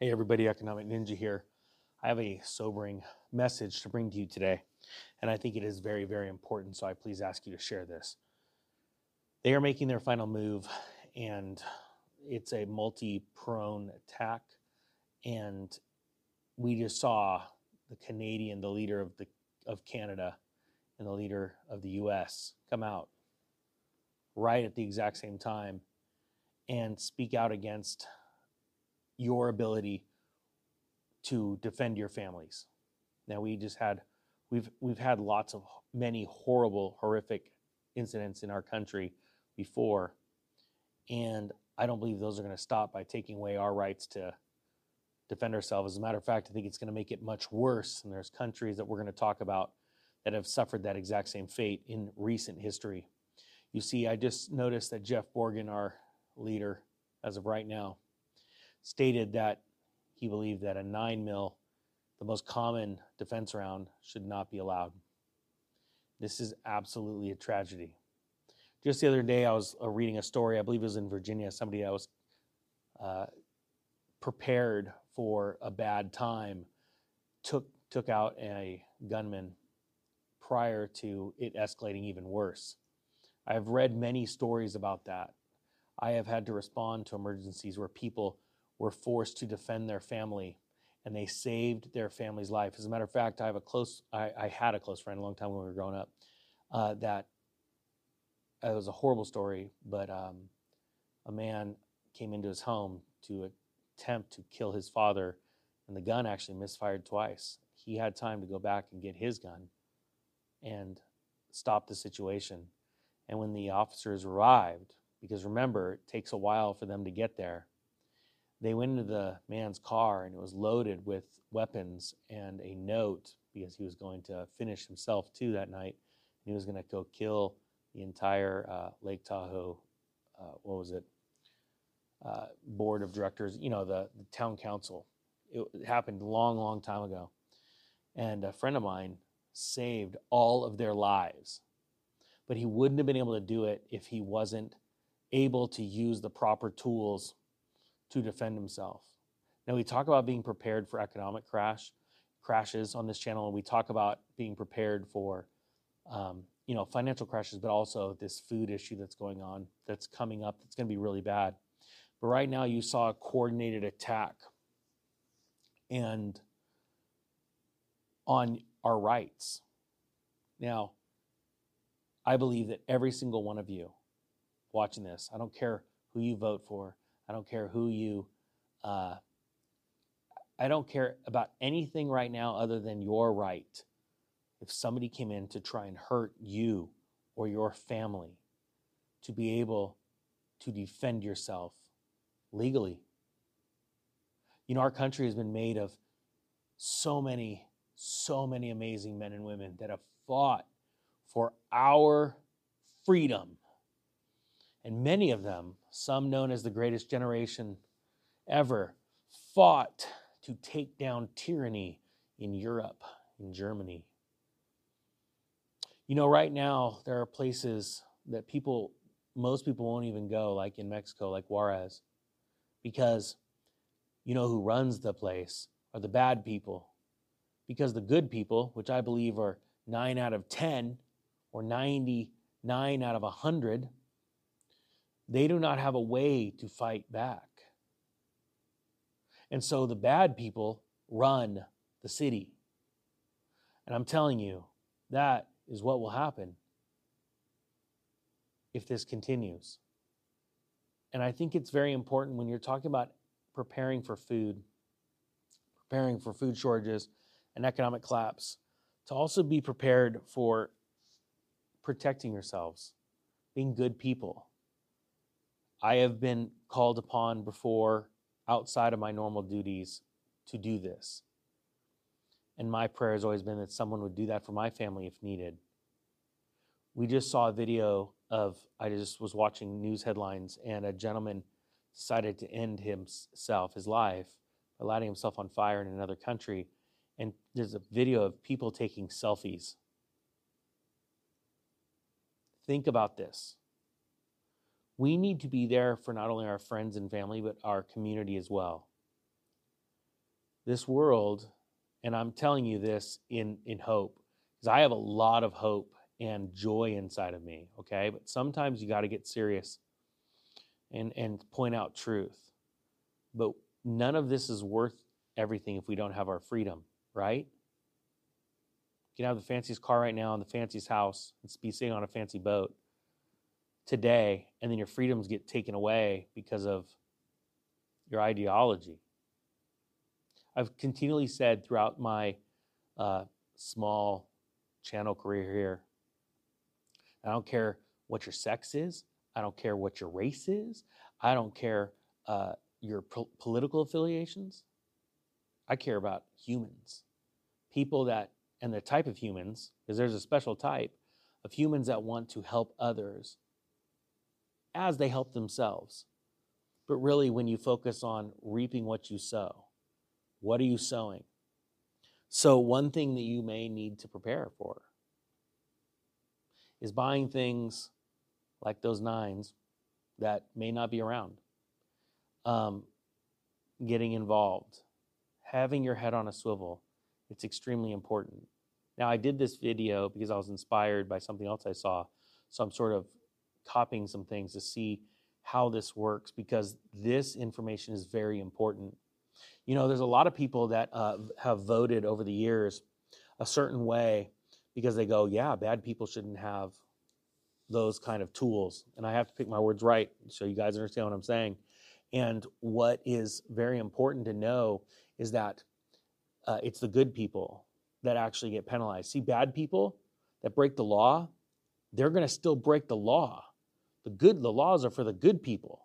Hey, everybody, Economic Ninja here. I have a sobering message to bring to you today, and I think it is very, very important. So I please ask you to share this. They are making their final move, and it's a multi prone attack. And we just saw the Canadian, the leader of, the, of Canada, and the leader of the US come out right at the exact same time and speak out against your ability to defend your families. Now we just had we've we've had lots of many horrible horrific incidents in our country before and I don't believe those are going to stop by taking away our rights to defend ourselves. As a matter of fact, I think it's going to make it much worse and there's countries that we're going to talk about that have suffered that exact same fate in recent history. You see, I just noticed that Jeff Borgen, our leader as of right now, stated that he believed that a 9 mil, the most common defense round, should not be allowed. This is absolutely a tragedy. Just the other day, I was uh, reading a story, I believe it was in Virginia, somebody that was uh, prepared for a bad time took, took out a gunman prior to it escalating even worse. I've read many stories about that. I have had to respond to emergencies where people were forced to defend their family and they saved their family's life. As a matter of fact, I have a close, I, I had a close friend a long time when we were growing up uh, that it was a horrible story, but um, a man came into his home to attempt to kill his father, and the gun actually misfired twice. He had time to go back and get his gun and stop the situation. And when the officers arrived, because remember, it takes a while for them to get there, they went into the man's car and it was loaded with weapons and a note because he was going to finish himself too that night. And he was going to go kill the entire uh, Lake Tahoe, uh, what was it, uh, board of directors, you know, the, the town council. It, it happened a long, long time ago. And a friend of mine saved all of their lives. But he wouldn't have been able to do it if he wasn't able to use the proper tools to defend himself. Now we talk about being prepared for economic crash crashes on this channel, and we talk about being prepared for um, you know financial crashes, but also this food issue that's going on that's coming up that's going to be really bad. But right now, you saw a coordinated attack and on our rights. Now, I believe that every single one of you watching this, I don't care who you vote for, I don't care who you, uh, I don't care about anything right now other than your right. If somebody came in to try and hurt you or your family, to be able to defend yourself legally. You know, our country has been made of so many, so many amazing men and women that have fought for our freedom and many of them, some known as the greatest generation ever, fought to take down tyranny in Europe, in Germany. You know, right now, there are places that people, most people won't even go, like in Mexico, like Juarez, because you know who runs the place are the bad people. Because the good people, which I believe are 9 out of 10 or 99 out of 100, they do not have a way to fight back. And so the bad people run the city. And I'm telling you, that is what will happen if this continues. And I think it's very important when you're talking about preparing for food, preparing for food shortages and economic collapse, to also be prepared for protecting yourselves, being good people I have been called upon before outside of my normal duties to do this. And my prayer has always been that someone would do that for my family if needed. We just saw a video of, I just was watching news headlines, and a gentleman decided to end himself, his life, by lighting himself on fire in another country. And there's a video of people taking selfies. Think about this we need to be there for not only our friends and family, but our community as well. this world, and I'm telling you this in, in hope, because I have a lot of hope and joy inside of me, okay? But sometimes you got to get serious and, and point out truth. But none of this is worth everything if we don't have our freedom, right? You can have the fanciest car right now and the fanciest house and be sitting on a fancy boat today, and then your freedoms get taken away because of your ideology. I've continually said throughout my uh, small channel career here I don't care what your sex is, I don't care what your race is, I don't care uh, your po- political affiliations. I care about humans, people that, and the type of humans, because there's a special type of humans that want to help others as they help themselves. But really, when you focus on reaping what you sow, what are you sowing? So, one thing that you may need to prepare for is buying things like those nines that may not be around. Um, getting involved, having your head on a swivel, it's extremely important. Now, I did this video because I was inspired by something else I saw. So I'm sort of copying some things to see how this works because this information is very important. You know, there's a lot of people that uh, have voted over the years a certain way because they go, yeah, bad people shouldn't have those kind of tools. And I have to pick my words right so you guys understand what I'm saying. And what is very important to know is that uh, it's the good people that actually get penalized. See, bad people that break the law, they're going to still break the law. The good, the laws are for the good people.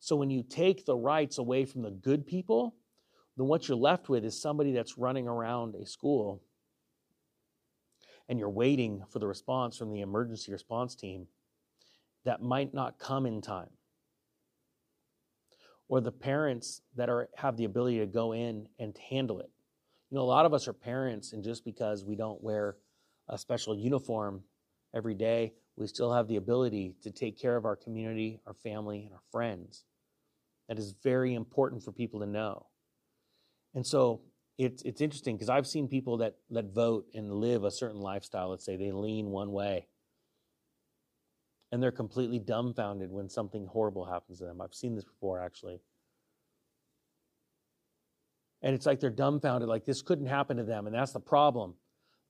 So when you take the rights away from the good people, then what you're left with is somebody that's running around a school and you're waiting for the response from the emergency response team that might not come in time or the parents that are have the ability to go in and handle it you know a lot of us are parents and just because we don't wear a special uniform every day we still have the ability to take care of our community our family and our friends that is very important for people to know and so it's it's interesting because I've seen people that that vote and live a certain lifestyle. Let's say they lean one way, and they're completely dumbfounded when something horrible happens to them. I've seen this before actually, and it's like they're dumbfounded, like this couldn't happen to them, and that's the problem.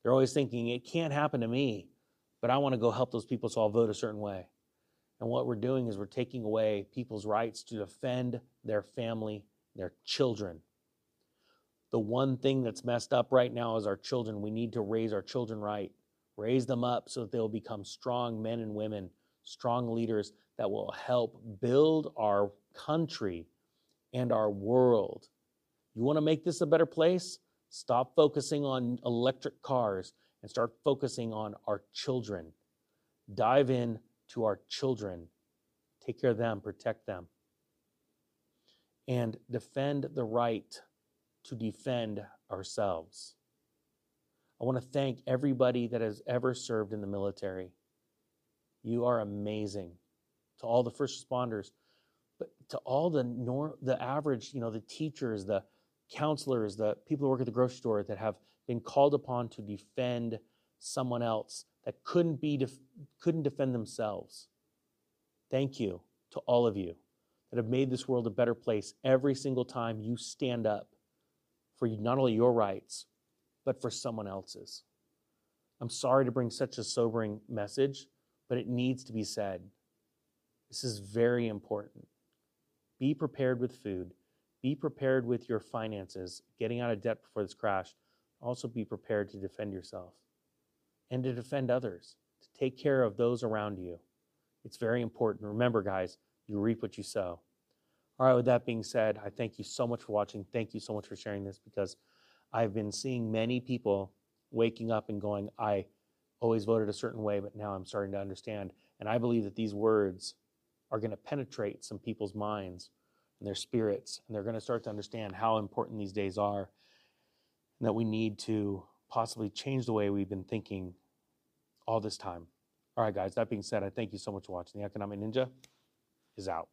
They're always thinking it can't happen to me, but I want to go help those people, so I'll vote a certain way. And what we're doing is we're taking away people's rights to defend their family, their children the one thing that's messed up right now is our children. We need to raise our children right, raise them up so that they'll become strong men and women, strong leaders that will help build our country and our world. You want to make this a better place? Stop focusing on electric cars and start focusing on our children. Dive in to our children. Take care of them, protect them. And defend the right to defend ourselves. I want to thank everybody that has ever served in the military. You are amazing. To all the first responders, but to all the nor- the average, you know, the teachers, the counselors, the people who work at the grocery store that have been called upon to defend someone else that couldn't be def- couldn't defend themselves. Thank you to all of you that have made this world a better place every single time you stand up for not only your rights, but for someone else's. I'm sorry to bring such a sobering message, but it needs to be said. This is very important. Be prepared with food. Be prepared with your finances, getting out of debt before this crash. Also, be prepared to defend yourself and to defend others, to take care of those around you. It's very important. Remember, guys, you reap what you sow. All right, with that being said, I thank you so much for watching. Thank you so much for sharing this because I've been seeing many people waking up and going, I always voted a certain way, but now I'm starting to understand. And I believe that these words are going to penetrate some people's minds and their spirits, and they're going to start to understand how important these days are and that we need to possibly change the way we've been thinking all this time. All right, guys, that being said, I thank you so much for watching. The Economic Ninja is out.